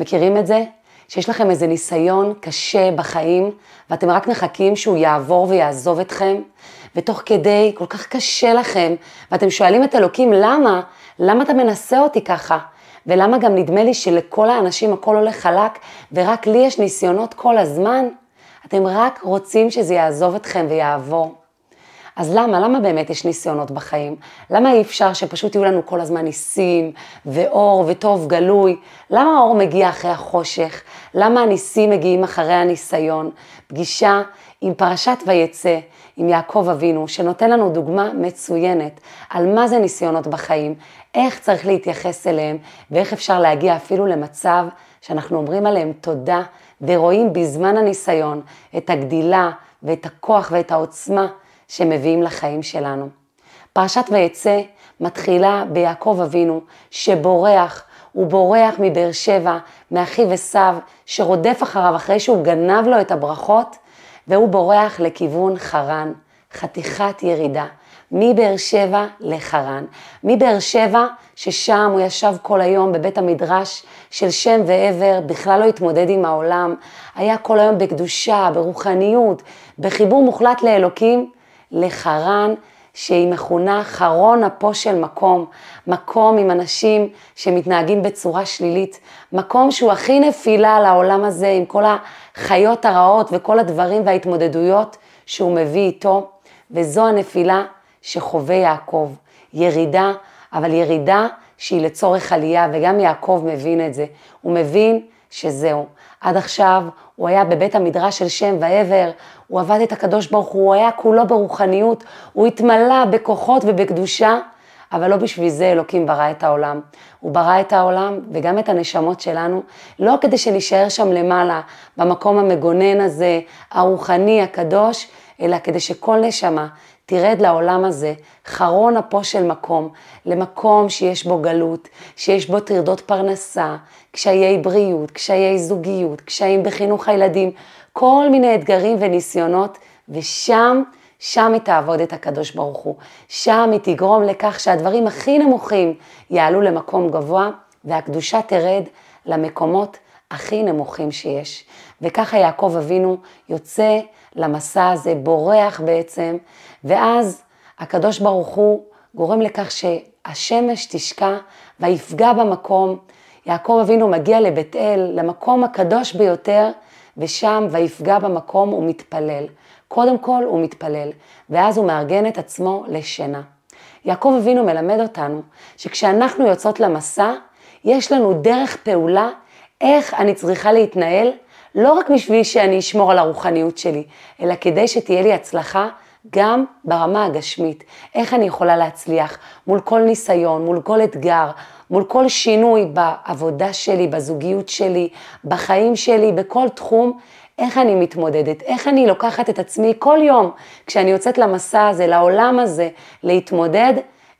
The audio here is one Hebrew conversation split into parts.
מכירים את זה? שיש לכם איזה ניסיון קשה בחיים, ואתם רק מחכים שהוא יעבור ויעזוב אתכם, ותוך כדי כל כך קשה לכם, ואתם שואלים את אלוקים, למה? למה אתה מנסה אותי ככה? ולמה גם נדמה לי שלכל האנשים הכל הולך חלק, ורק לי יש ניסיונות כל הזמן? אתם רק רוצים שזה יעזוב אתכם ויעבור. אז למה? למה באמת יש ניסיונות בחיים? למה אי אפשר שפשוט יהיו לנו כל הזמן ניסים ואור וטוב גלוי? למה האור מגיע אחרי החושך? למה הניסים מגיעים אחרי הניסיון? פגישה עם פרשת ויצא, עם יעקב אבינו, שנותן לנו דוגמה מצוינת על מה זה ניסיונות בחיים, איך צריך להתייחס אליהם ואיך אפשר להגיע אפילו למצב שאנחנו אומרים עליהם תודה ורואים בזמן הניסיון את הגדילה ואת הכוח ואת העוצמה שמביאים לחיים שלנו. פרשת ויצא מתחילה ביעקב אבינו שבורח, הוא בורח מבאר שבע, מאחיו עשיו, שרודף אחריו אחרי שהוא גנב לו את הברכות, והוא בורח לכיוון חרן, חתיכת ירידה. מבאר שבע לחרן. מבאר שבע, ששם הוא ישב כל היום בבית המדרש של שם ועבר, בכלל לא התמודד עם העולם, היה כל היום בקדושה, ברוחניות, בחיבור מוחלט לאלוקים, לחרן, שהיא מכונה חרון אפו של מקום, מקום עם אנשים שמתנהגים בצורה שלילית, מקום שהוא הכי נפילה על העולם הזה עם כל החיות הרעות וכל הדברים וההתמודדויות שהוא מביא איתו, וזו הנפילה שחווה יעקב, ירידה, אבל ירידה שהיא לצורך עלייה, וגם יעקב מבין את זה, הוא מבין שזהו. עד עכשיו הוא היה בבית המדרש של שם ועבר, הוא עבד את הקדוש ברוך הוא, הוא היה כולו ברוחניות, הוא התמלא בכוחות ובקדושה, אבל לא בשביל זה אלוקים ברא את העולם. הוא ברא את העולם וגם את הנשמות שלנו, לא כדי שנשאר שם למעלה, במקום המגונן הזה, הרוחני, הקדוש, אלא כדי שכל נשמה תרד לעולם הזה, חרון אפו של מקום, למקום שיש בו גלות, שיש בו טרדות פרנסה, קשיי בריאות, קשיי זוגיות, קשיים בחינוך הילדים, כל מיני אתגרים וניסיונות, ושם, שם היא תעבוד את הקדוש ברוך הוא. שם היא תגרום לכך שהדברים הכי נמוכים יעלו למקום גבוה, והקדושה תרד למקומות הכי נמוכים שיש. וככה יעקב אבינו יוצא למסע הזה, בורח בעצם, ואז הקדוש ברוך הוא גורם לכך שהשמש תשקע ויפגע במקום. יעקב אבינו מגיע לבית אל, למקום הקדוש ביותר, ושם ויפגע במקום הוא מתפלל. קודם כל הוא מתפלל, ואז הוא מארגן את עצמו לשינה. יעקב אבינו מלמד אותנו שכשאנחנו יוצאות למסע, יש לנו דרך פעולה איך אני צריכה להתנהל, לא רק בשביל שאני אשמור על הרוחניות שלי, אלא כדי שתהיה לי הצלחה גם ברמה הגשמית. איך אני יכולה להצליח מול כל ניסיון, מול כל אתגר, מול כל שינוי בעבודה שלי, בזוגיות שלי, בחיים שלי, בכל תחום, איך אני מתמודדת, איך אני לוקחת את עצמי כל יום כשאני יוצאת למסע הזה, לעולם הזה, להתמודד,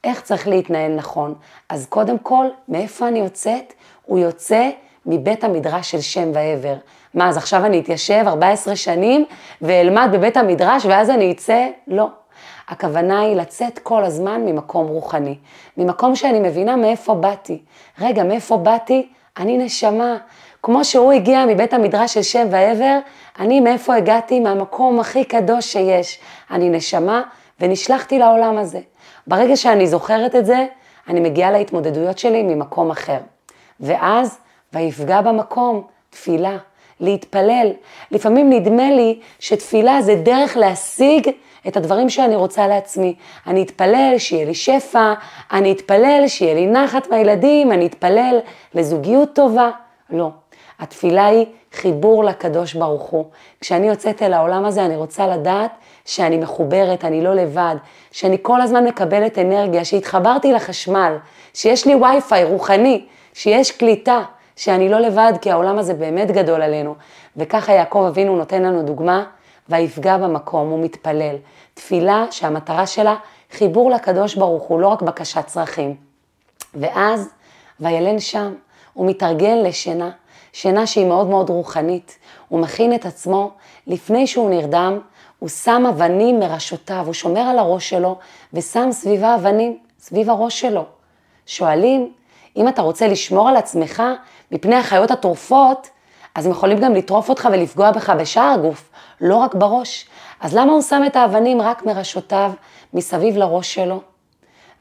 איך צריך להתנהל נכון. אז קודם כל, מאיפה אני יוצאת? הוא יוצא מבית המדרש של שם ועבר. מה, אז עכשיו אני אתיישב 14 שנים ואלמד בבית המדרש ואז אני אצא? לא. הכוונה היא לצאת כל הזמן ממקום רוחני, ממקום שאני מבינה מאיפה באתי. רגע, מאיפה באתי? אני נשמה. כמו שהוא הגיע מבית המדרש של שם ועבר, אני מאיפה הגעתי? מהמקום הכי קדוש שיש. אני נשמה ונשלחתי לעולם הזה. ברגע שאני זוכרת את זה, אני מגיעה להתמודדויות שלי ממקום אחר. ואז, ויפגע במקום, תפילה. להתפלל. לפעמים נדמה לי שתפילה זה דרך להשיג את הדברים שאני רוצה לעצמי. אני אתפלל שיהיה לי שפע, אני אתפלל שיהיה לי נחת מהילדים, אני אתפלל לזוגיות טובה. לא. התפילה היא חיבור לקדוש ברוך הוא. כשאני יוצאת אל העולם הזה, אני רוצה לדעת שאני מחוברת, אני לא לבד, שאני כל הזמן מקבלת אנרגיה, שהתחברתי לחשמל, שיש לי וי-פיי רוחני, שיש קליטה. שאני לא לבד, כי העולם הזה באמת גדול עלינו. וככה יעקב אבינו נותן לנו דוגמה, ויפגע במקום, הוא מתפלל. תפילה שהמטרה שלה חיבור לקדוש ברוך הוא, לא רק בקשת צרכים. ואז, וילן שם, הוא מתארגן לשינה, שינה שהיא מאוד מאוד רוחנית. הוא מכין את עצמו, לפני שהוא נרדם, הוא שם אבנים מראשותיו, הוא שומר על הראש שלו, ושם סביבה אבנים, סביב הראש שלו. שואלים, אם אתה רוצה לשמור על עצמך מפני החיות הטורפות, אז הם יכולים גם לטרוף אותך ולפגוע בך בשאר הגוף, לא רק בראש. אז למה הוא שם את האבנים רק מראשותיו, מסביב לראש שלו?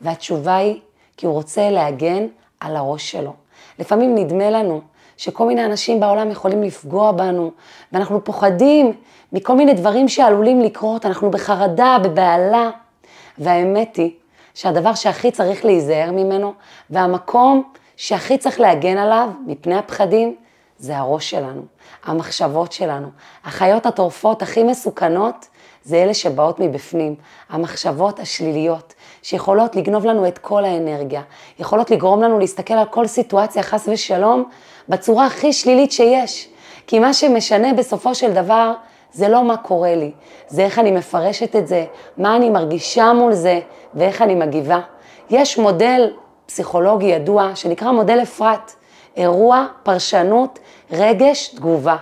והתשובה היא, כי הוא רוצה להגן על הראש שלו. לפעמים נדמה לנו שכל מיני אנשים בעולם יכולים לפגוע בנו, ואנחנו פוחדים מכל מיני דברים שעלולים לקרות, אנחנו בחרדה, בבהלה. והאמת היא שהדבר שהכי צריך להיזהר ממנו, והמקום שהכי צריך להגן עליו מפני הפחדים, זה הראש שלנו, המחשבות שלנו. החיות הטורפות הכי מסוכנות זה אלה שבאות מבפנים, המחשבות השליליות, שיכולות לגנוב לנו את כל האנרגיה, יכולות לגרום לנו להסתכל על כל סיטואציה, חס ושלום, בצורה הכי שלילית שיש. כי מה שמשנה בסופו של דבר, זה לא מה קורה לי, זה איך אני מפרשת את זה, מה אני מרגישה מול זה ואיך אני מגיבה. יש מודל פסיכולוגי ידוע שנקרא מודל אפרת, אירוע, פרשנות, רגש, תגובה.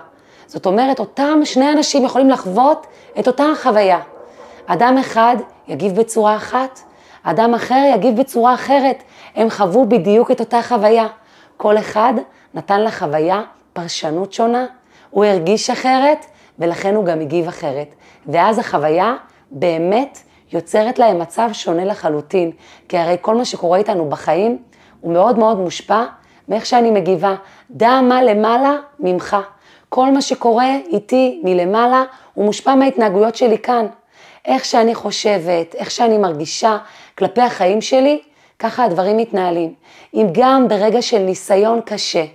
זאת אומרת, אותם שני אנשים יכולים לחוות את אותה החוויה. אדם אחד יגיב בצורה אחת, אדם אחר יגיב בצורה אחרת. הם חוו בדיוק את אותה חוויה. כל אחד נתן לחוויה פרשנות שונה, הוא הרגיש אחרת, ולכן הוא גם הגיב אחרת. ואז החוויה באמת יוצרת להם מצב שונה לחלוטין, כי הרי כל מה שקורה איתנו בחיים הוא מאוד מאוד מושפע מאיך שאני מגיבה. דע מה למעלה ממך. כל מה שקורה איתי מלמעלה הוא מושפע מההתנהגויות שלי כאן. איך שאני חושבת, איך שאני מרגישה כלפי החיים שלי, ככה הדברים מתנהלים. אם גם ברגע של ניסיון קשה,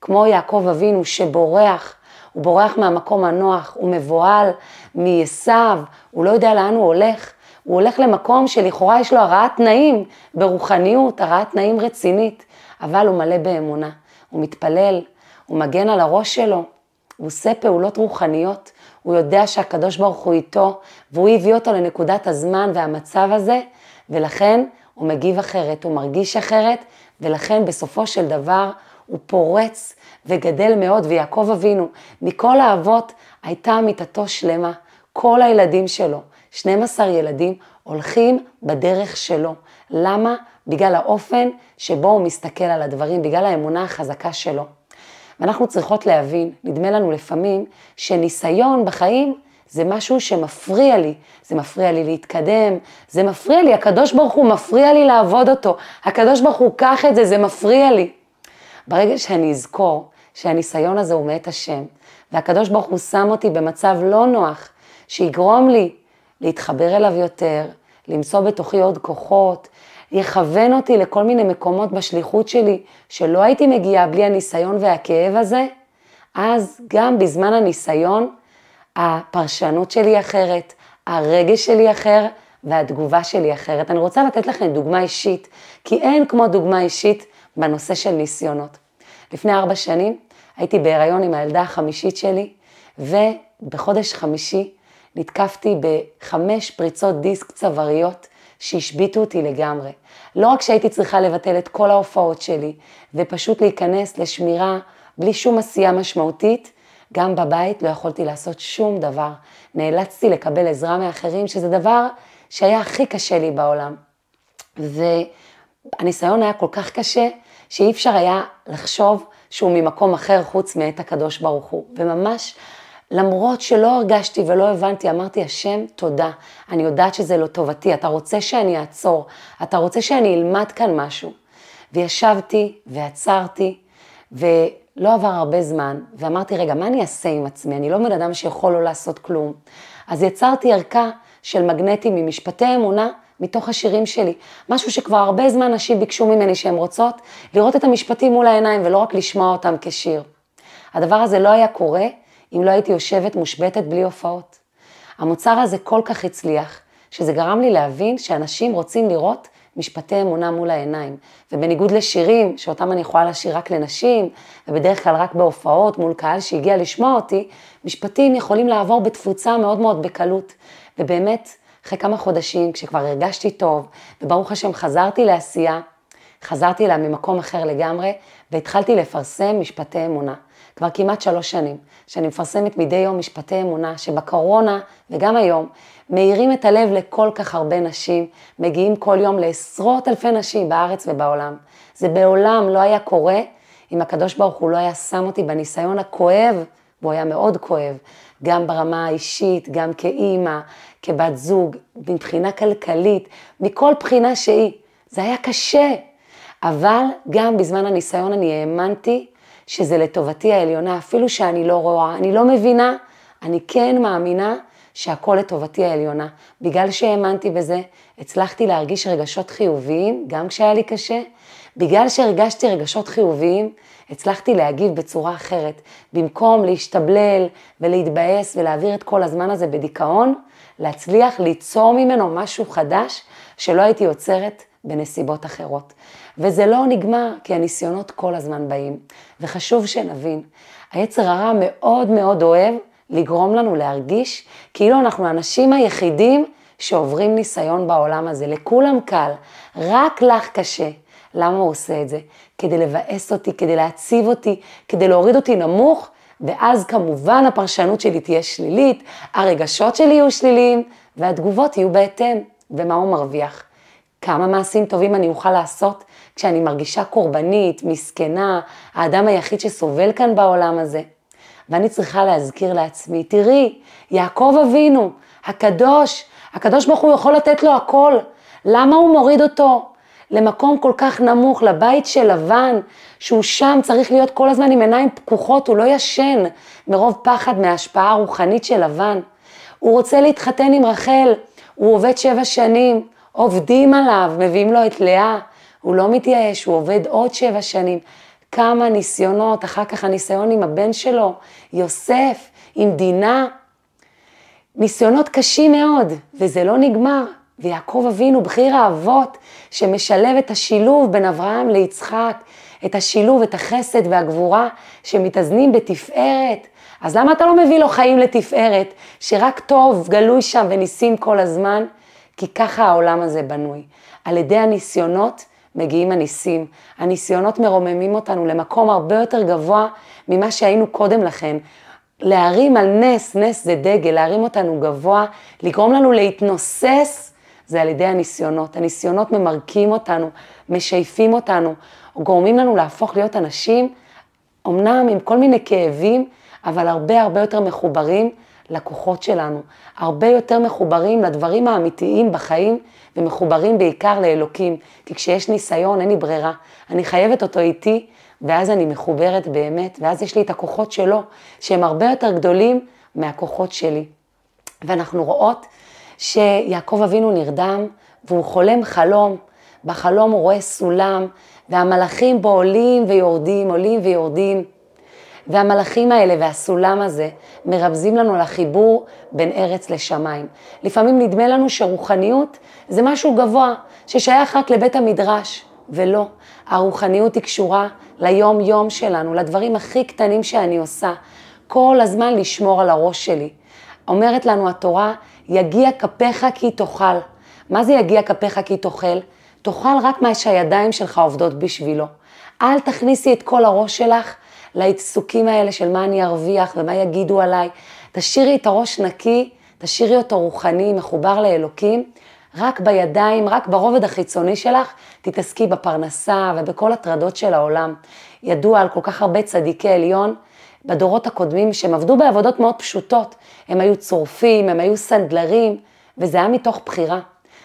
כמו יעקב אבינו שבורח, הוא בורח מהמקום הנוח, הוא מבוהל מעשיו, הוא לא יודע לאן הוא הולך, הוא הולך למקום שלכאורה יש לו הרעת תנאים ברוחניות, הרעת תנאים רצינית, אבל הוא מלא באמונה, הוא מתפלל, הוא מגן על הראש שלו, הוא עושה פעולות רוחניות, הוא יודע שהקדוש ברוך הוא איתו, והוא הביא אותו לנקודת הזמן והמצב הזה, ולכן הוא מגיב אחרת, הוא מרגיש אחרת, ולכן בסופו של דבר הוא פורץ וגדל מאוד, ויעקב אבינו, מכל האבות הייתה מיתתו שלמה, כל הילדים שלו, 12 ילדים, הולכים בדרך שלו. למה? בגלל האופן שבו הוא מסתכל על הדברים, בגלל האמונה החזקה שלו. ואנחנו צריכות להבין, נדמה לנו לפעמים, שניסיון בחיים זה משהו שמפריע לי, זה מפריע לי להתקדם, זה מפריע לי, הקדוש ברוך הוא מפריע לי לעבוד אותו, הקדוש ברוך הוא קח את זה, זה מפריע לי. ברגע שאני אזכור שהניסיון הזה הוא מאת השם, והקדוש ברוך הוא שם אותי במצב לא נוח, שיגרום לי להתחבר אליו יותר, למצוא בתוכי עוד כוחות, יכוון אותי לכל מיני מקומות בשליחות שלי, שלא הייתי מגיעה בלי הניסיון והכאב הזה, אז גם בזמן הניסיון, הפרשנות שלי אחרת, הרגש שלי אחר והתגובה שלי אחרת. אני רוצה לתת לכם דוגמה אישית, כי אין כמו דוגמה אישית בנושא של ניסיונות. לפני ארבע שנים הייתי בהיריון עם הילדה החמישית שלי, ובחודש חמישי נתקפתי בחמש פריצות דיסק צוואריות שהשביתו אותי לגמרי. לא רק שהייתי צריכה לבטל את כל ההופעות שלי ופשוט להיכנס לשמירה בלי שום עשייה משמעותית, גם בבית לא יכולתי לעשות שום דבר. נאלצתי לקבל עזרה מאחרים, שזה דבר שהיה הכי קשה לי בעולם. והניסיון היה כל כך קשה, שאי אפשר היה לחשוב שהוא ממקום אחר חוץ מאת הקדוש ברוך הוא. וממש למרות שלא הרגשתי ולא הבנתי, אמרתי, השם, תודה. אני יודעת שזה לא טובתי, אתה רוצה שאני אעצור, אתה רוצה שאני אלמד כאן משהו. וישבתי ועצרתי, ולא עבר הרבה זמן, ואמרתי, רגע, מה אני אעשה עם עצמי? אני לא בן אדם שיכול לא לעשות כלום. אז יצרתי ערכה של מגנטים ממשפטי אמונה מתוך השירים שלי. משהו שכבר הרבה זמן נשים ביקשו ממני שהן רוצות, לראות את המשפטים מול העיניים ולא רק לשמוע אותם כשיר. הדבר הזה לא היה קורה אם לא הייתי יושבת מושבתת בלי הופעות. המוצר הזה כל כך הצליח, שזה גרם לי להבין שאנשים רוצים לראות משפטי אמונה מול העיניים. ובניגוד לשירים, שאותם אני יכולה לשיר רק לנשים, ובדרך כלל רק בהופעות מול קהל שהגיע לשמוע אותי, משפטים יכולים לעבור בתפוצה מאוד מאוד בקלות. ובאמת, אחרי כמה חודשים, כשכבר הרגשתי טוב, וברוך השם חזרתי לעשייה, חזרתי אליה ממקום אחר לגמרי, והתחלתי לפרסם משפטי אמונה. כבר כמעט שלוש שנים, שאני מפרסמת מדי יום משפטי אמונה, שבקורונה וגם היום, מאירים את הלב לכל כך הרבה נשים, מגיעים כל יום לעשרות אלפי נשים בארץ ובעולם. זה בעולם לא היה קורה אם הקדוש ברוך הוא לא היה שם אותי בניסיון הכואב, והוא היה מאוד כואב, גם ברמה האישית, גם כאימא, כבת זוג, מבחינה כלכלית, מכל בחינה שהיא. זה היה קשה, אבל גם בזמן הניסיון אני האמנתי שזה לטובתי העליונה, אפילו שאני לא רואה, אני לא מבינה, אני כן מאמינה שהכל לטובתי העליונה. בגלל שהאמנתי בזה, הצלחתי להרגיש רגשות חיוביים, גם כשהיה לי קשה. בגלל שהרגשתי רגשות חיוביים, הצלחתי להגיב בצורה אחרת. במקום להשתבלל ולהתבאס ולהעביר את כל הזמן הזה בדיכאון, להצליח ליצור ממנו משהו חדש שלא הייתי יוצרת בנסיבות אחרות. וזה לא נגמר, כי הניסיונות כל הזמן באים. וחשוב שנבין, היצר הרע מאוד מאוד אוהב לגרום לנו להרגיש כאילו אנחנו האנשים היחידים שעוברים ניסיון בעולם הזה. לכולם קל, רק לך קשה. למה הוא עושה את זה? כדי לבאס אותי, כדי להציב אותי, כדי להוריד אותי נמוך, ואז כמובן הפרשנות שלי תהיה שלילית, הרגשות שלי יהיו שליליים, והתגובות יהיו בהתאם. ומה הוא מרוויח? כמה מעשים טובים אני אוכל לעשות כשאני מרגישה קורבנית, מסכנה, האדם היחיד שסובל כאן בעולם הזה. ואני צריכה להזכיר לעצמי, תראי, יעקב אבינו, הקדוש, הקדוש ברוך הוא יכול לתת לו הכל, למה הוא מוריד אותו למקום כל כך נמוך, לבית של לבן, שהוא שם צריך להיות כל הזמן עם עיניים פקוחות, הוא לא ישן מרוב פחד מההשפעה הרוחנית של לבן. הוא רוצה להתחתן עם רחל, הוא עובד שבע שנים, עובדים עליו, מביאים לו את לאה, הוא לא מתייאש, הוא עובד עוד שבע שנים. כמה ניסיונות, אחר כך הניסיון עם הבן שלו, יוסף, עם דינה. ניסיונות קשים מאוד, וזה לא נגמר. ויעקב אבינו, בחיר האבות, שמשלב את השילוב בין אברהם ליצחק, את השילוב, את החסד והגבורה, שמתאזנים בתפארת. אז למה אתה לא מביא לו חיים לתפארת, שרק טוב גלוי שם וניסים כל הזמן? כי ככה העולם הזה בנוי. על ידי הניסיונות מגיעים הניסים. הניסיונות מרוממים אותנו למקום הרבה יותר גבוה ממה שהיינו קודם לכן. להרים על נס, נס זה דגל, להרים אותנו גבוה, לגרום לנו להתנוסס, זה על ידי הניסיונות. הניסיונות ממרקים אותנו, משייפים אותנו, גורמים לנו להפוך להיות אנשים, אמנם עם כל מיני כאבים, אבל הרבה הרבה יותר מחוברים לכוחות שלנו, הרבה יותר מחוברים לדברים האמיתיים בחיים ומחוברים בעיקר לאלוקים, כי כשיש ניסיון אין לי ברירה, אני חייבת אותו איתי ואז אני מחוברת באמת, ואז יש לי את הכוחות שלו, שהם הרבה יותר גדולים מהכוחות שלי. ואנחנו רואות שיעקב אבינו נרדם והוא חולם חלום, בחלום הוא רואה סולם והמלאכים בו עולים ויורדים, עולים ויורדים. והמלאכים האלה והסולם הזה מרמזים לנו על החיבור בין ארץ לשמיים. לפעמים נדמה לנו שרוחניות זה משהו גבוה, ששייך רק לבית המדרש, ולא. הרוחניות היא קשורה ליום-יום שלנו, לדברים הכי קטנים שאני עושה. כל הזמן לשמור על הראש שלי. אומרת לנו התורה, יגיע כפיך כי תאכל. מה זה יגיע כפיך כי תאכל? תאכל רק מה שהידיים שלך עובדות בשבילו. אל תכניסי את כל הראש שלך לעיסוקים האלה של מה אני ארוויח ומה יגידו עליי. תשאירי את הראש נקי, תשאירי אותו רוחני, מחובר לאלוקים, רק בידיים, רק ברובד החיצוני שלך, תתעסקי בפרנסה ובכל הטרדות של העולם. ידוע על כל כך הרבה צדיקי עליון בדורות הקודמים שהם עבדו בעבודות מאוד פשוטות. הם היו צורפים, הם היו סנדלרים, וזה היה מתוך בחירה.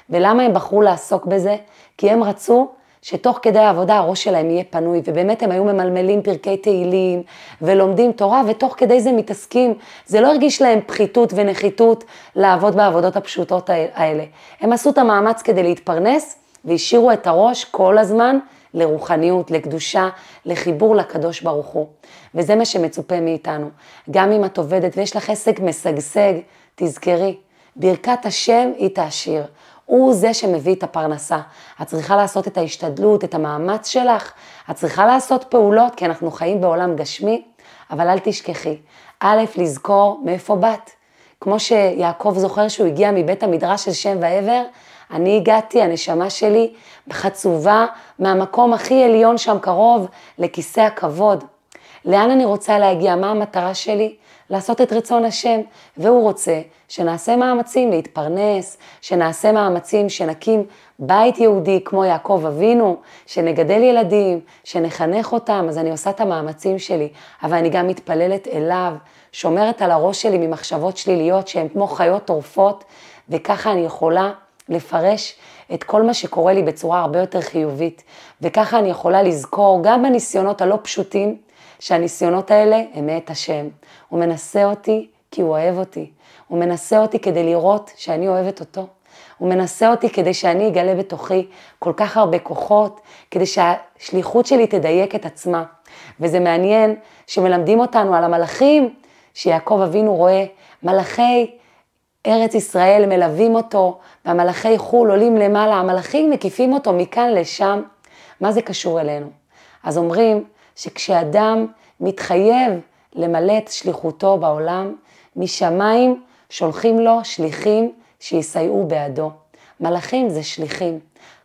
ולמה הם בחרו לעסוק בזה? כי הם רצו שתוך כדי העבודה הראש שלהם יהיה פנוי, ובאמת הם היו ממלמלים פרקי תהילים ולומדים תורה, ותוך כדי זה מתעסקים. זה לא הרגיש להם פחיתות ונחיתות לעבוד בעבודות הפשוטות האלה. הם עשו את המאמץ כדי להתפרנס, והשאירו את הראש כל הזמן לרוחניות, לקדושה, לחיבור לקדוש ברוך הוא. וזה מה שמצופה מאיתנו. גם אם את עובדת ויש לך עסק משגשג, תזכרי, ברכת השם היא תעשיר. הוא זה שמביא את הפרנסה. את צריכה לעשות את ההשתדלות, את המאמץ שלך, את צריכה לעשות פעולות, כי אנחנו חיים בעולם גשמי, אבל אל תשכחי, א', לזכור מאיפה באת. כמו שיעקב זוכר שהוא הגיע מבית המדרש של שם ועבר, אני הגעתי, הנשמה שלי, חצובה מהמקום הכי עליון שם קרוב לכיסא הכבוד. לאן אני רוצה להגיע, מה המטרה שלי, לעשות את רצון השם, והוא רוצה שנעשה מאמצים להתפרנס, שנעשה מאמצים שנקים בית יהודי כמו יעקב אבינו, שנגדל ילדים, שנחנך אותם, אז אני עושה את המאמצים שלי, אבל אני גם מתפללת אליו, שומרת על הראש שלי ממחשבות שליליות שהן כמו חיות טורפות, וככה אני יכולה לפרש את כל מה שקורה לי בצורה הרבה יותר חיובית, וככה אני יכולה לזכור גם בניסיונות הלא פשוטים, שהניסיונות האלה הם מאת השם. הוא מנסה אותי כי הוא אוהב אותי. הוא מנסה אותי כדי לראות שאני אוהבת אותו. הוא מנסה אותי כדי שאני אגלה בתוכי כל כך הרבה כוחות, כדי שהשליחות שלי תדייק את עצמה. וזה מעניין שמלמדים אותנו על המלאכים שיעקב אבינו רואה, מלאכי ארץ ישראל מלווים אותו, והמלאכי חו"ל עולים למעלה, המלאכים מקיפים אותו מכאן לשם. מה זה קשור אלינו? אז אומרים שכשאדם מתחייב למלא את שליחותו בעולם, משמיים שולחים לו שליחים שיסייעו בעדו. מלאכים זה שליחים.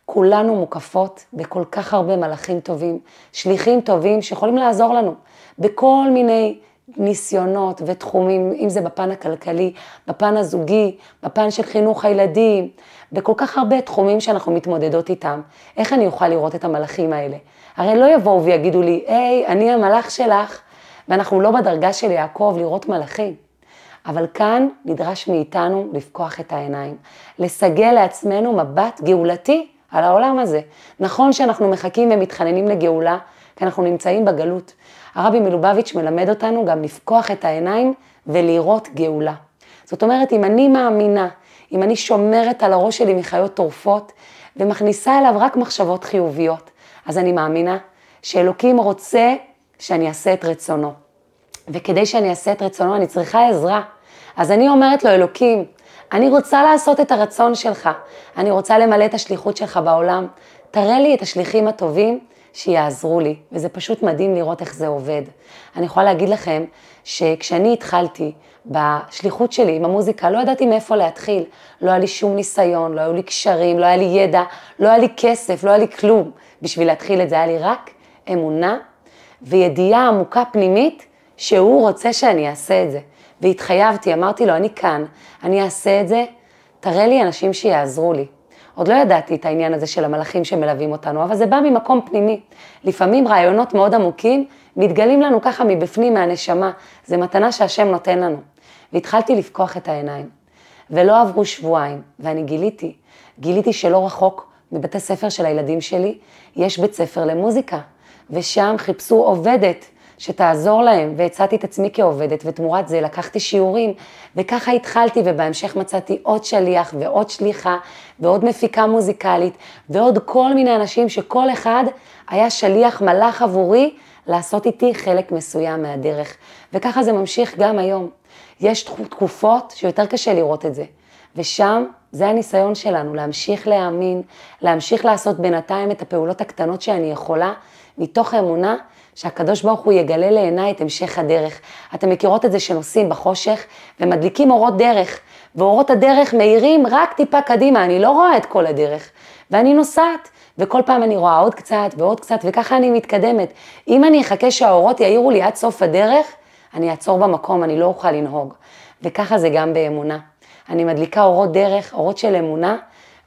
כולנו מוקפות בכל כך הרבה מלאכים טובים, שליחים טובים שיכולים לעזור לנו בכל מיני ניסיונות ותחומים, אם זה בפן הכלכלי, בפן הזוגי, בפן של חינוך הילדים, בכל כך הרבה תחומים שאנחנו מתמודדות איתם. איך אני אוכל לראות את המלאכים האלה? הרי לא יבואו ויגידו לי, היי, אני המלאך שלך, ואנחנו לא בדרגה של יעקב לראות מלאכים. אבל כאן נדרש מאיתנו לפקוח את העיניים, לסגל לעצמנו מבט גאולתי על העולם הזה. נכון שאנחנו מחכים ומתחננים לגאולה, כי אנחנו נמצאים בגלות. הרבי מלובביץ' מלמד אותנו גם לפקוח את העיניים ולראות גאולה. זאת אומרת, אם אני מאמינה, אם אני שומרת על הראש שלי מחיות טורפות ומכניסה אליו רק מחשבות חיוביות, אז אני מאמינה שאלוקים רוצה שאני אעשה את רצונו. וכדי שאני אעשה את רצונו אני צריכה עזרה. אז אני אומרת לו, אלוקים, אני רוצה לעשות את הרצון שלך, אני רוצה למלא את השליחות שלך בעולם, תראה לי את השליחים הטובים שיעזרו לי, וזה פשוט מדהים לראות איך זה עובד. אני יכולה להגיד לכם שכשאני התחלתי בשליחות שלי עם המוזיקה, לא ידעתי מאיפה להתחיל, לא היה לי שום ניסיון, לא היו לי קשרים, לא היה לי ידע, לא היה לי כסף, לא היה לי כלום. בשביל להתחיל את זה היה לי רק אמונה וידיעה עמוקה פנימית שהוא רוצה שאני אעשה את זה. והתחייבתי, אמרתי לו, אני כאן, אני אעשה את זה, תראה לי אנשים שיעזרו לי. עוד לא ידעתי את העניין הזה של המלאכים שמלווים אותנו, אבל זה בא ממקום פנימי. לפעמים רעיונות מאוד עמוקים מתגלים לנו ככה מבפנים, מהנשמה. זה מתנה שהשם נותן לנו. והתחלתי לפקוח את העיניים. ולא עברו שבועיים, ואני גיליתי, גיליתי שלא רחוק מבתי ספר של הילדים שלי, יש בית ספר למוזיקה. ושם חיפשו עובדת שתעזור להם, והצעתי את עצמי כעובדת, ותמורת זה לקחתי שיעורים, וככה התחלתי, ובהמשך מצאתי עוד שליח ועוד שליחה, ועוד מפיקה מוזיקלית, ועוד כל מיני אנשים שכל אחד היה שליח מלאך עבורי לעשות איתי חלק מסוים מהדרך. וככה זה ממשיך גם היום. יש תקופות שיותר קשה לראות את זה, ושם זה הניסיון שלנו, להמשיך להאמין, להמשיך לעשות בינתיים את הפעולות הקטנות שאני יכולה, מתוך אמונה שהקדוש ברוך הוא יגלה לעיניי את המשך הדרך. אתם מכירות את זה שנוסעים בחושך ומדליקים אורות דרך, ואורות הדרך מאירים רק טיפה קדימה, אני לא רואה את כל הדרך. ואני נוסעת, וכל פעם אני רואה עוד קצת ועוד קצת, וככה אני מתקדמת. אם אני אחכה שהאורות יאירו לי עד סוף הדרך, אני אעצור במקום, אני לא אוכל לנהוג. וככה זה גם באמונה. אני מדליקה אורות דרך, אורות של אמונה,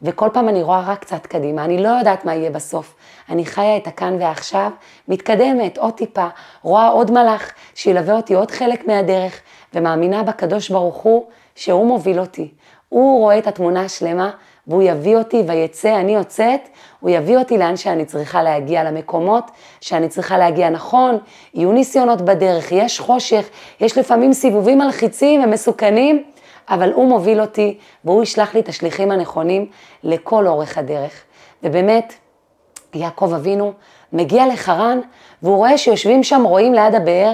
וכל פעם אני רואה רק קצת קדימה, אני לא יודעת מה יהיה בסוף. אני חיה את הכאן ועכשיו, מתקדמת עוד טיפה, רואה עוד מלאך שילווה אותי עוד חלק מהדרך, ומאמינה בקדוש ברוך הוא שהוא מוביל אותי. הוא רואה את התמונה השלמה, והוא יביא אותי ויצא, אני יוצאת, הוא יביא אותי לאן שאני צריכה להגיע, למקומות שאני צריכה להגיע. נכון, יהיו ניסיונות בדרך, יש חושך, יש לפעמים סיבובים מלחיצים ומסוכנים, אבל הוא מוביל אותי והוא ישלח לי את השליחים הנכונים לכל אורך הדרך. ובאמת, יעקב אבינו מגיע לחרן והוא רואה שיושבים שם רועים ליד הבאר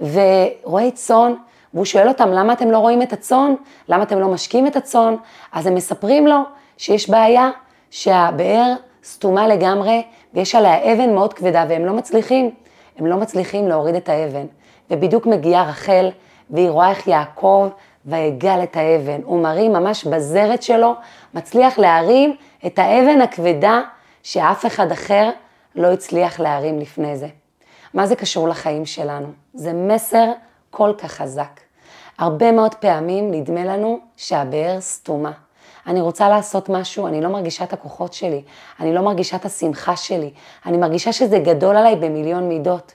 ורועי צאן, והוא שואל אותם למה אתם לא רואים את הצאן? למה אתם לא משקים את הצאן? אז הם מספרים לו שיש בעיה שהבאר סתומה לגמרי ויש עליה אבן מאוד כבדה והם לא מצליחים, הם לא מצליחים להוריד את האבן. ובדיוק מגיעה רחל והיא רואה איך יעקב ויגל את האבן. הוא מרים ממש בזרת שלו, מצליח להרים את האבן הכבדה שאף אחד אחר לא הצליח להרים לפני זה. מה זה קשור לחיים שלנו? זה מסר כל כך חזק. הרבה מאוד פעמים נדמה לנו שהבאר סתומה. אני רוצה לעשות משהו, אני לא מרגישה את הכוחות שלי, אני לא מרגישה את השמחה שלי, אני מרגישה שזה גדול עליי במיליון מידות.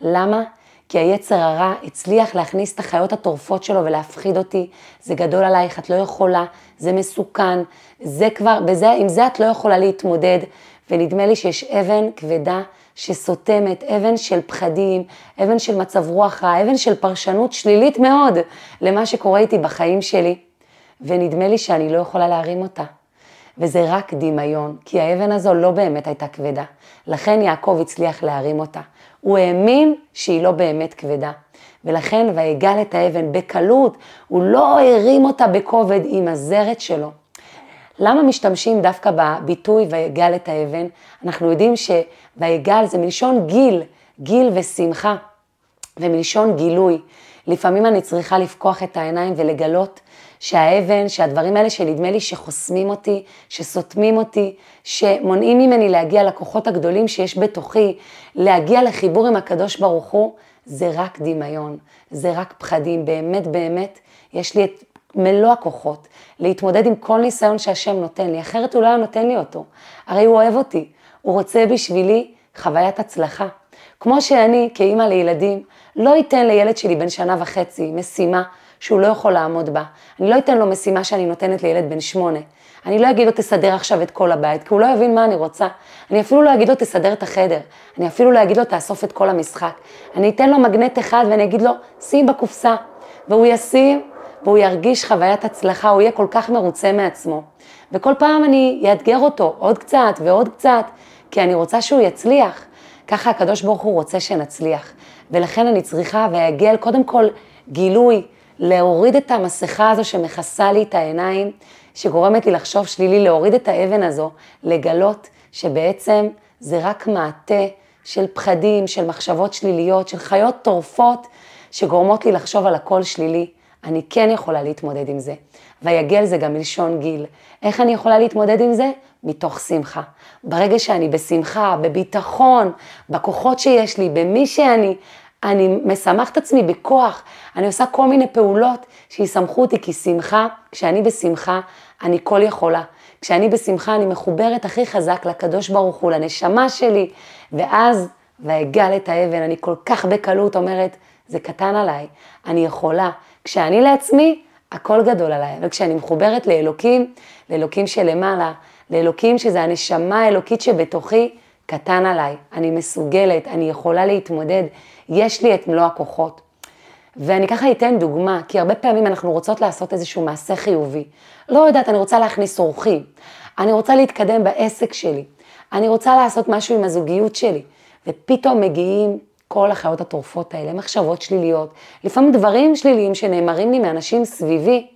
למה? כי היצר הרע הצליח להכניס את החיות הטורפות שלו ולהפחיד אותי, זה גדול עלייך, את לא יכולה, זה מסוכן, זה כבר, בזה, עם זה את לא יכולה להתמודד, ונדמה לי שיש אבן כבדה שסותמת, אבן של פחדים, אבן של מצב רוח רע, אבן של פרשנות שלילית מאוד למה שקורה איתי בחיים שלי, ונדמה לי שאני לא יכולה להרים אותה. וזה רק דמיון, כי האבן הזו לא באמת הייתה כבדה. לכן יעקב הצליח להרים אותה. הוא האמין שהיא לא באמת כבדה. ולכן ויגל את האבן בקלות, הוא לא הרים אותה בכובד עם הזרת שלו. למה משתמשים דווקא בביטוי ויגל את האבן? אנחנו יודעים שויגל זה מלשון גיל, גיל ושמחה, ומלשון גילוי. לפעמים אני צריכה לפקוח את העיניים ולגלות שהאבן, שהדברים האלה שנדמה לי שחוסמים אותי, שסותמים אותי, שמונעים ממני להגיע לכוחות הגדולים שיש בתוכי, להגיע לחיבור עם הקדוש ברוך הוא, זה רק דמיון, זה רק פחדים. באמת באמת, יש לי את מלוא הכוחות להתמודד עם כל ניסיון שהשם נותן לי, אחרת הוא לא היה נותן לי אותו. הרי הוא אוהב אותי, הוא רוצה בשבילי חוויית הצלחה. כמו שאני, כאימא לילדים, לא אתן לילד שלי בן שנה וחצי משימה שהוא לא יכול לעמוד בה. אני לא אתן לו משימה שאני נותנת לילד בן שמונה. אני לא אגיד לו תסדר עכשיו את כל הבית, כי הוא לא יבין מה אני רוצה. אני אפילו לא אגיד לו תסדר את החדר. אני אפילו לא אגיד לו תאסוף את כל המשחק. אני אתן לו מגנט אחד ואני אגיד לו שים בקופסה. והוא ישים והוא ירגיש חוויית הצלחה, הוא יהיה כל כך מרוצה מעצמו. וכל פעם אני אאתגר אותו עוד קצת ועוד קצת, כי אני רוצה שהוא יצליח. ככה הקדוש ברוך הוא רוצה שנצליח. ולכן אני צריכה ויגל קודם כל גילוי, להוריד את המסכה הזו שמכסה לי את העיניים, שגורמת לי לחשוב שלילי, להוריד את האבן הזו, לגלות שבעצם זה רק מעטה של פחדים, של מחשבות שליליות, של חיות טורפות, שגורמות לי לחשוב על הכל שלילי. אני כן יכולה להתמודד עם זה. ויגל זה גם מלשון גיל. איך אני יכולה להתמודד עם זה? מתוך שמחה. ברגע שאני בשמחה, בביטחון, בכוחות שיש לי, במי שאני, אני משמחת עצמי בכוח, אני עושה כל מיני פעולות שיסמכו אותי, כי שמחה, כשאני בשמחה, אני כל יכולה. כשאני בשמחה, אני מחוברת הכי חזק לקדוש ברוך הוא, לנשמה שלי, ואז, ואגל את האבן, אני כל כך בקלות אומרת, זה קטן עליי, אני יכולה. כשאני לעצמי, הכל גדול עליי, אבל כשאני מחוברת לאלוקים, לאלוקים שלמעלה, לאלוקים שזה הנשמה האלוקית שבתוכי, קטן עליי, אני מסוגלת, אני יכולה להתמודד, יש לי את מלוא הכוחות. ואני ככה אתן דוגמה, כי הרבה פעמים אנחנו רוצות לעשות איזשהו מעשה חיובי. לא יודעת, אני רוצה להכניס אורחים, אני רוצה להתקדם בעסק שלי, אני רוצה לעשות משהו עם הזוגיות שלי, ופתאום מגיעים כל החיות הטורפות האלה, מחשבות שליליות, לפעמים דברים שליליים שנאמרים לי מאנשים סביבי,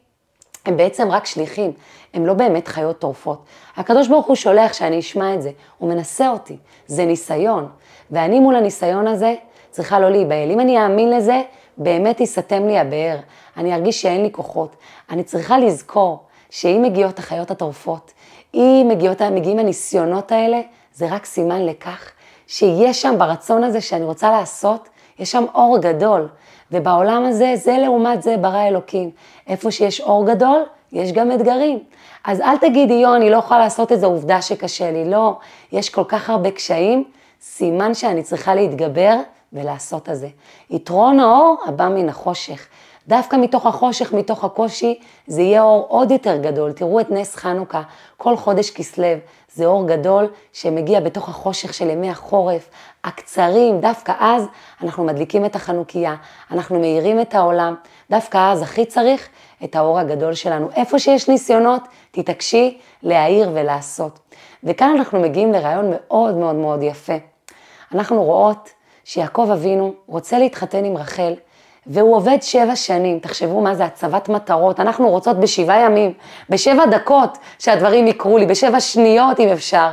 הם בעצם רק שליחים, הם לא באמת חיות טורפות. הקדוש ברוך הוא שולח שאני אשמע את זה, הוא מנסה אותי, זה ניסיון, ואני מול הניסיון הזה צריכה לא להיבהל. אם אני אאמין לזה, באמת ייסתם לי הבאר, אני ארגיש שאין לי כוחות. אני צריכה לזכור שאם מגיעות החיות הטורפות, אם מגיעות, מגיעים הניסיונות האלה, זה רק סימן לכך שיש שם ברצון הזה שאני רוצה לעשות, יש שם אור גדול. ובעולם הזה, זה לעומת זה ברא אלוקים. איפה שיש אור גדול, יש גם אתגרים. אז אל תגידי, יו, אני לא יכולה לעשות את זה, עובדה שקשה לי. לא, יש כל כך הרבה קשיים, סימן שאני צריכה להתגבר ולעשות את זה. יתרון האור הבא מן החושך. דווקא מתוך החושך, מתוך הקושי, זה יהיה אור עוד יותר גדול. תראו את נס חנוכה, כל חודש כסלו, זה אור גדול שמגיע בתוך החושך של ימי החורף, הקצרים, דווקא אז אנחנו מדליקים את החנוכיה, אנחנו מאירים את העולם, דווקא אז הכי צריך את האור הגדול שלנו. איפה שיש ניסיונות, תתעקשי להעיר ולעשות. וכאן אנחנו מגיעים לרעיון מאוד מאוד מאוד יפה. אנחנו רואות שיעקב אבינו רוצה להתחתן עם רחל, והוא עובד שבע שנים, תחשבו מה זה הצבת מטרות, אנחנו רוצות בשבעה ימים, בשבע דקות שהדברים יקרו לי, בשבע שניות אם אפשר.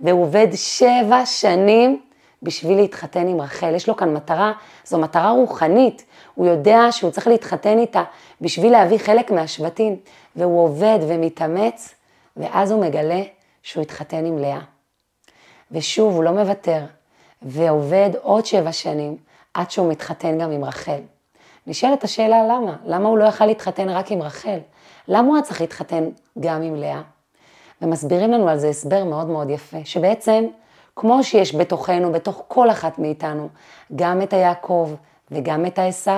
והוא עובד שבע שנים בשביל להתחתן עם רחל. יש לו כאן מטרה, זו מטרה רוחנית. הוא יודע שהוא צריך להתחתן איתה בשביל להביא חלק מהשבטים, והוא עובד ומתאמץ, ואז הוא מגלה שהוא התחתן עם לאה. ושוב, הוא לא מוותר, ועובד עוד שבע שנים עד שהוא מתחתן גם עם רחל. נשאלת השאלה למה? למה הוא לא יכל להתחתן רק עם רחל? למה הוא היה צריך להתחתן גם עם לאה? ומסבירים לנו על זה הסבר מאוד מאוד יפה, שבעצם כמו שיש בתוכנו, בתוך כל אחת מאיתנו, גם את היעקב וגם את העשו,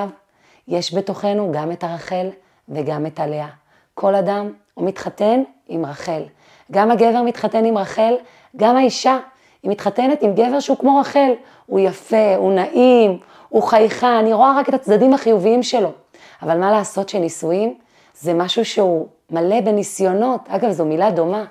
יש בתוכנו גם את הרחל וגם את הלאה. כל אדם הוא מתחתן עם רחל. גם הגבר מתחתן עם רחל, גם האישה היא מתחתנת עם גבר שהוא כמו רחל. הוא יפה, הוא נעים, הוא חייכה, אני רואה רק את הצדדים החיוביים שלו. אבל מה לעשות שנישואים זה משהו שהוא מלא בניסיונות, אגב זו מילה דומה,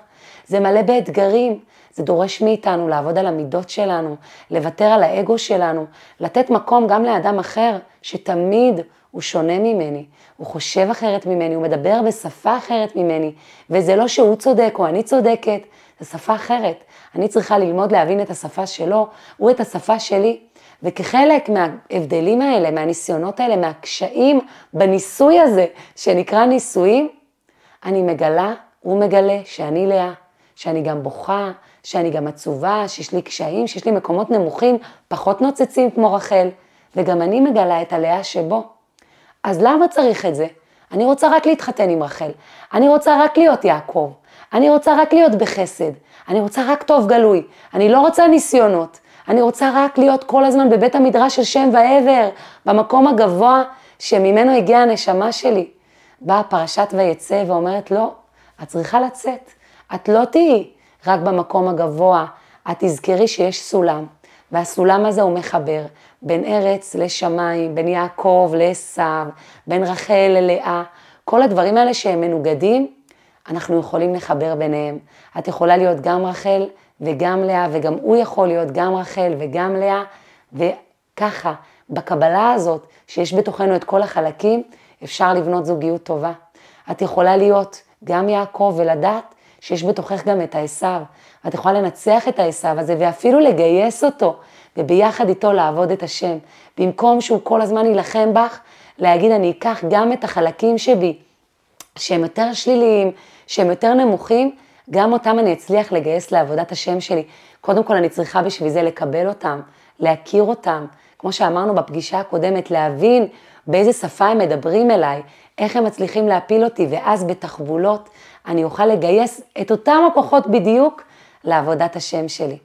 זה מלא באתגרים, זה דורש מאיתנו לעבוד על המידות שלנו, לוותר על האגו שלנו, לתת מקום גם לאדם אחר שתמיד הוא שונה ממני, הוא חושב אחרת ממני, הוא מדבר בשפה אחרת ממני, וזה לא שהוא צודק או אני צודקת, זו שפה אחרת. אני צריכה ללמוד להבין את השפה שלו, הוא את השפה שלי. וכחלק מההבדלים האלה, מהניסיונות האלה, מהקשיים בניסוי הזה שנקרא ניסויים, אני מגלה, הוא מגלה שאני לאה, שאני גם בוכה, שאני גם עצובה, שיש לי קשיים, שיש לי מקומות נמוכים, פחות נוצצים כמו רחל, וגם אני מגלה את הלאה שבו. אז למה צריך את זה? אני רוצה רק להתחתן עם רחל, אני רוצה רק להיות יעקב, אני רוצה רק להיות בחסד, אני רוצה רק טוב גלוי, אני לא רוצה ניסיונות, אני רוצה רק להיות כל הזמן בבית המדרש של שם ועבר, במקום הגבוה שממנו הגיעה הנשמה שלי. באה פרשת ויצא ואומרת, לא, את צריכה לצאת, את לא תהיי רק במקום הגבוה, את תזכרי שיש סולם, והסולם הזה הוא מחבר בין ארץ לשמיים, בין יעקב לעשו, בין רחל ללאה, כל הדברים האלה שהם מנוגדים, אנחנו יכולים לחבר ביניהם. את יכולה להיות גם רחל וגם לאה, וגם הוא יכול להיות גם רחל וגם לאה, וככה, בקבלה הזאת, שיש בתוכנו את כל החלקים, אפשר לבנות זוגיות טובה. את יכולה להיות גם יעקב ולדעת שיש בתוכך גם את העשיו, ואת יכולה לנצח את העשיו הזה ואפילו לגייס אותו, וביחד איתו לעבוד את השם. במקום שהוא כל הזמן יילחם בך, להגיד אני אקח גם את החלקים שבי, שהם יותר שליליים, שהם יותר נמוכים, גם אותם אני אצליח לגייס לעבודת השם שלי. קודם כל אני צריכה בשביל זה לקבל אותם, להכיר אותם, כמו שאמרנו בפגישה הקודמת, להבין באיזה שפה הם מדברים אליי, איך הם מצליחים להפיל אותי, ואז בתחבולות אני אוכל לגייס את אותם הכוחות בדיוק לעבודת השם שלי.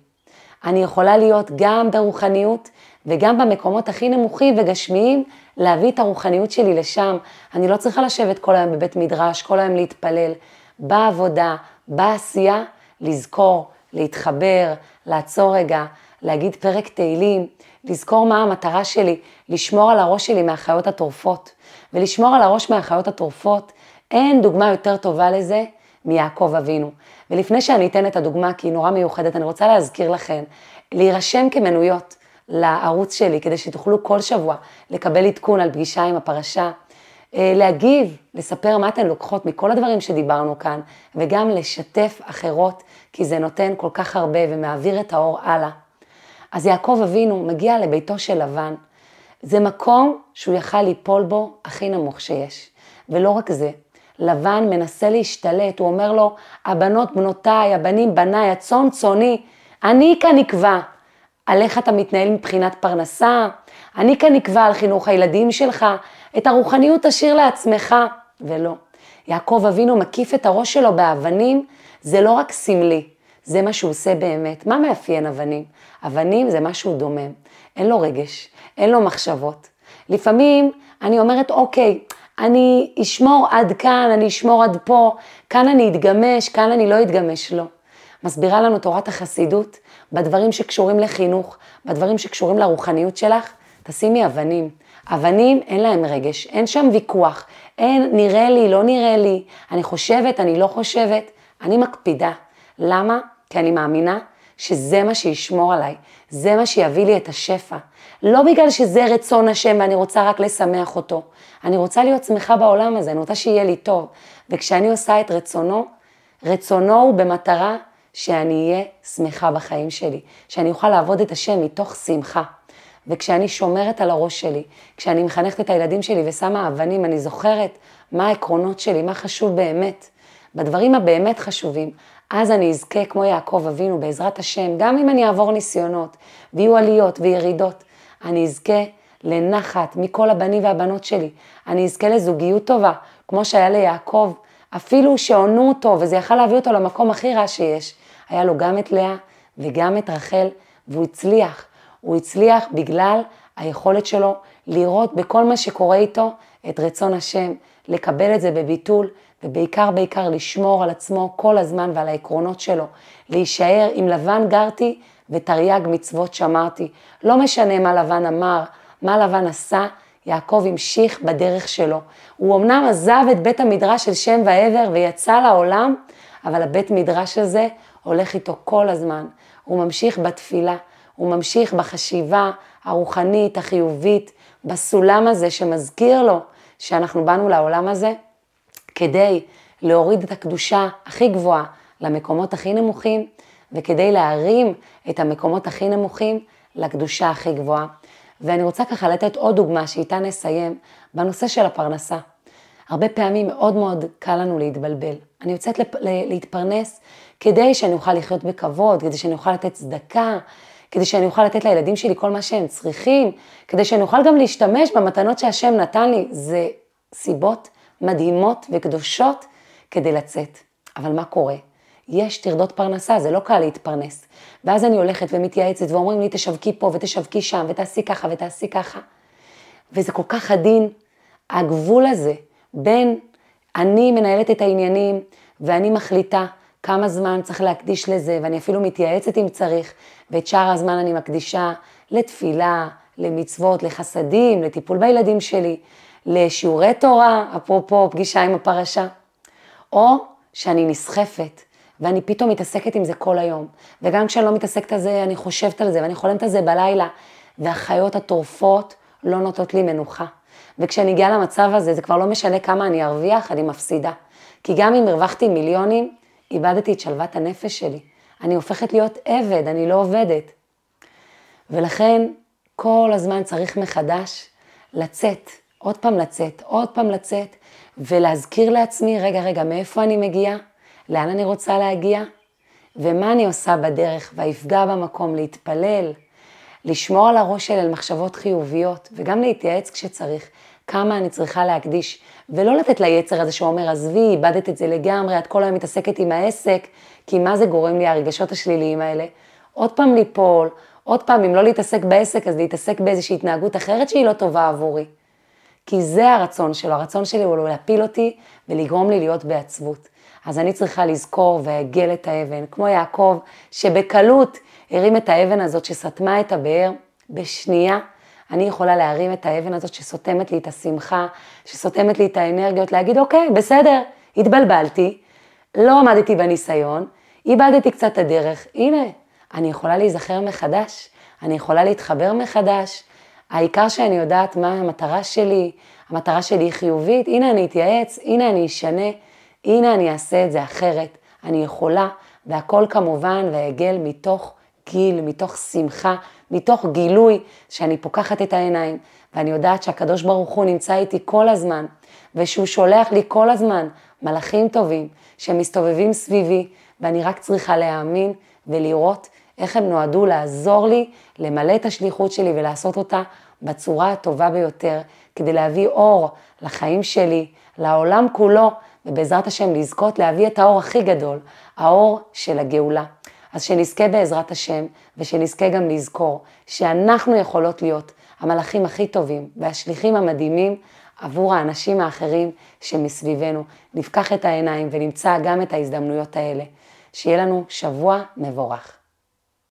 אני יכולה להיות גם ברוחניות וגם במקומות הכי נמוכים וגשמיים, להביא את הרוחניות שלי לשם. אני לא צריכה לשבת כל היום בבית מדרש, כל היום להתפלל. בעבודה, בעשייה, לזכור, להתחבר, לעצור רגע, להגיד פרק תהילים, לזכור מה המטרה שלי, לשמור על הראש שלי מהחיות הטורפות. ולשמור על הראש מהחיות הטורפות, אין דוגמה יותר טובה לזה מיעקב אבינו. ולפני שאני אתן את הדוגמה, כי היא נורא מיוחדת, אני רוצה להזכיר לכם, להירשם כמנויות לערוץ שלי, כדי שתוכלו כל שבוע לקבל עדכון על פגישה עם הפרשה, להגיב, לספר מה אתן לוקחות מכל הדברים שדיברנו כאן, וגם לשתף אחרות, כי זה נותן כל כך הרבה ומעביר את האור הלאה. אז יעקב אבינו מגיע לביתו של לבן, זה מקום שהוא יכל ליפול בו הכי נמוך שיש. ולא רק זה, לבן מנסה להשתלט, הוא אומר לו, הבנות בנותיי, הבנים בניי, הצאן צאני, אני כאן נקבע על איך אתה מתנהל מבחינת פרנסה, אני כאן נקבע על חינוך הילדים שלך, את הרוחניות תשאיר לעצמך, ולא. יעקב אבינו מקיף את הראש שלו באבנים, זה לא רק סמלי, זה מה שהוא עושה באמת. מה מאפיין אבנים? אבנים זה משהו דומם, אין לו רגש, אין לו מחשבות. לפעמים אני אומרת, אוקיי, אני אשמור עד כאן, אני אשמור עד פה, כאן אני אתגמש, כאן אני לא אתגמש, לא. מסבירה לנו תורת החסידות, בדברים שקשורים לחינוך, בדברים שקשורים לרוחניות שלך, תשימי אבנים. אבנים אין להם רגש, אין שם ויכוח, אין נראה לי, לא נראה לי, אני חושבת, אני לא חושבת, אני מקפידה. למה? כי אני מאמינה שזה מה שישמור עליי, זה מה שיביא לי את השפע. לא בגלל שזה רצון השם ואני רוצה רק לשמח אותו. אני רוצה להיות שמחה בעולם הזה, אני רוצה שיהיה לי טוב. וכשאני עושה את רצונו, רצונו הוא במטרה שאני אהיה שמחה בחיים שלי, שאני אוכל לעבוד את השם מתוך שמחה. וכשאני שומרת על הראש שלי, כשאני מחנכת את הילדים שלי ושמה אבנים, אני זוכרת מה העקרונות שלי, מה חשוב באמת. בדברים הבאמת חשובים, אז אני אזכה כמו יעקב אבינו, בעזרת השם, גם אם אני אעבור ניסיונות, ויהיו עליות וירידות, אני אזכה לנחת מכל הבנים והבנות שלי. אני אזכה לזוגיות טובה, כמו שהיה ליעקב, אפילו שעונו אותו, וזה יכל להביא אותו למקום הכי רע שיש. היה לו גם את לאה וגם את רחל, והוא הצליח. הוא הצליח בגלל היכולת שלו לראות בכל מה שקורה איתו את רצון השם, לקבל את זה בביטול, ובעיקר בעיקר לשמור על עצמו כל הזמן ועל העקרונות שלו, להישאר עם לבן גרתי ותרי"ג מצוות שמרתי. לא משנה מה לבן אמר, מה לבן עשה, יעקב המשיך בדרך שלו. הוא אמנם עזב את בית המדרש של שם ועבר ויצא לעולם, אבל הבית מדרש הזה הולך איתו כל הזמן. הוא ממשיך בתפילה, הוא ממשיך בחשיבה הרוחנית, החיובית, בסולם הזה שמזכיר לו שאנחנו באנו לעולם הזה כדי להוריד את הקדושה הכי גבוהה למקומות הכי נמוכים, וכדי להרים את המקומות הכי נמוכים לקדושה הכי גבוהה. ואני רוצה ככה לתת עוד דוגמה שאיתה נסיים בנושא של הפרנסה. הרבה פעמים מאוד מאוד קל לנו להתבלבל. אני יוצאת. להתפרנס כדי שאני אוכל לחיות בכבוד, כדי שאני אוכל לתת צדקה, כדי שאני אוכל לתת לילדים שלי כל מה שהם צריכים, כדי שאני אוכל גם להשתמש במתנות שהשם נתן לי. זה סיבות מדהימות וקדושות כדי לצאת. אבל מה קורה? יש טרדות פרנסה, זה לא קל להתפרנס. ואז אני הולכת ומתייעצת ואומרים לי, תשווקי פה ותשווקי שם ותעשי ככה ותעשי ככה. וזה כל כך עדין, הגבול הזה בין אני מנהלת את העניינים ואני מחליטה כמה זמן צריך להקדיש לזה, ואני אפילו מתייעצת אם צריך, ואת שאר הזמן אני מקדישה לתפילה, למצוות, לחסדים, לטיפול בילדים שלי, לשיעורי תורה, אפרופו פגישה עם הפרשה, או שאני נסחפת ואני פתאום מתעסקת עם זה כל היום. וגם כשאני לא מתעסקת על זה, אני חושבת על זה ואני חולמת על זה בלילה, והחיות הטורפות לא נותנות לי מנוחה. וכשאני אגיע למצב הזה, זה כבר לא משנה כמה אני ארוויח, אני מפסידה. כי גם אם הרווחתי מיליונים, איבדתי את שלוות הנפש שלי. אני הופכת להיות עבד, אני לא עובדת. ולכן כל הזמן צריך מחדש לצאת, עוד פעם לצאת, עוד פעם לצאת, ולהזכיר לעצמי, רגע, רגע, מאיפה אני מגיעה? לאן אני רוצה להגיע? ומה אני עושה בדרך, ויפגע במקום, להתפלל, לשמור על הראש שלי על מחשבות חיוביות, וגם להתייעץ כשצריך, כמה אני צריכה להקדיש, ולא לתת ליצר הזה שאומר, עזבי, איבדת את זה לגמרי, את כל היום מתעסקת עם העסק, כי מה זה גורם לי, הרגשות השליליים האלה? עוד פעם ליפול, עוד פעם, אם לא להתעסק בעסק, אז להתעסק באיזושהי התנהגות אחרת שהיא לא טובה עבורי. כי זה הרצון שלו, הרצון שלי הוא להפיל אותי ולגרום לי להיות בעצבות. אז אני צריכה לזכור ועגל את האבן, כמו יעקב, שבקלות הרים את האבן הזאת שסתמה את הבאר, בשנייה אני יכולה להרים את האבן הזאת שסותמת לי את השמחה, שסותמת לי את האנרגיות, להגיד, אוקיי, בסדר, התבלבלתי, לא עמדתי בניסיון, איבדתי קצת את הדרך, הנה, אני יכולה להיזכר מחדש, אני יכולה להתחבר מחדש, העיקר שאני יודעת מה המטרה שלי, המטרה שלי היא חיובית, הנה אני אתייעץ, הנה אני אשנה, הנה אני אעשה את זה אחרת, אני יכולה, והכל כמובן והגל מתוך גיל, מתוך שמחה, מתוך גילוי שאני פוקחת את העיניים, ואני יודעת שהקדוש ברוך הוא נמצא איתי כל הזמן, ושהוא שולח לי כל הזמן מלאכים טובים שמסתובבים סביבי, ואני רק צריכה להאמין ולראות איך הם נועדו לעזור לי למלא את השליחות שלי ולעשות אותה בצורה הטובה ביותר, כדי להביא אור לחיים שלי, לעולם כולו, ובעזרת השם לזכות להביא את האור הכי גדול, האור של הגאולה. אז שנזכה בעזרת השם, ושנזכה גם לזכור שאנחנו יכולות להיות המלאכים הכי טובים והשליחים המדהימים עבור האנשים האחרים שמסביבנו. נפקח את העיניים ונמצא גם את ההזדמנויות האלה. שיהיה לנו שבוע מבורך.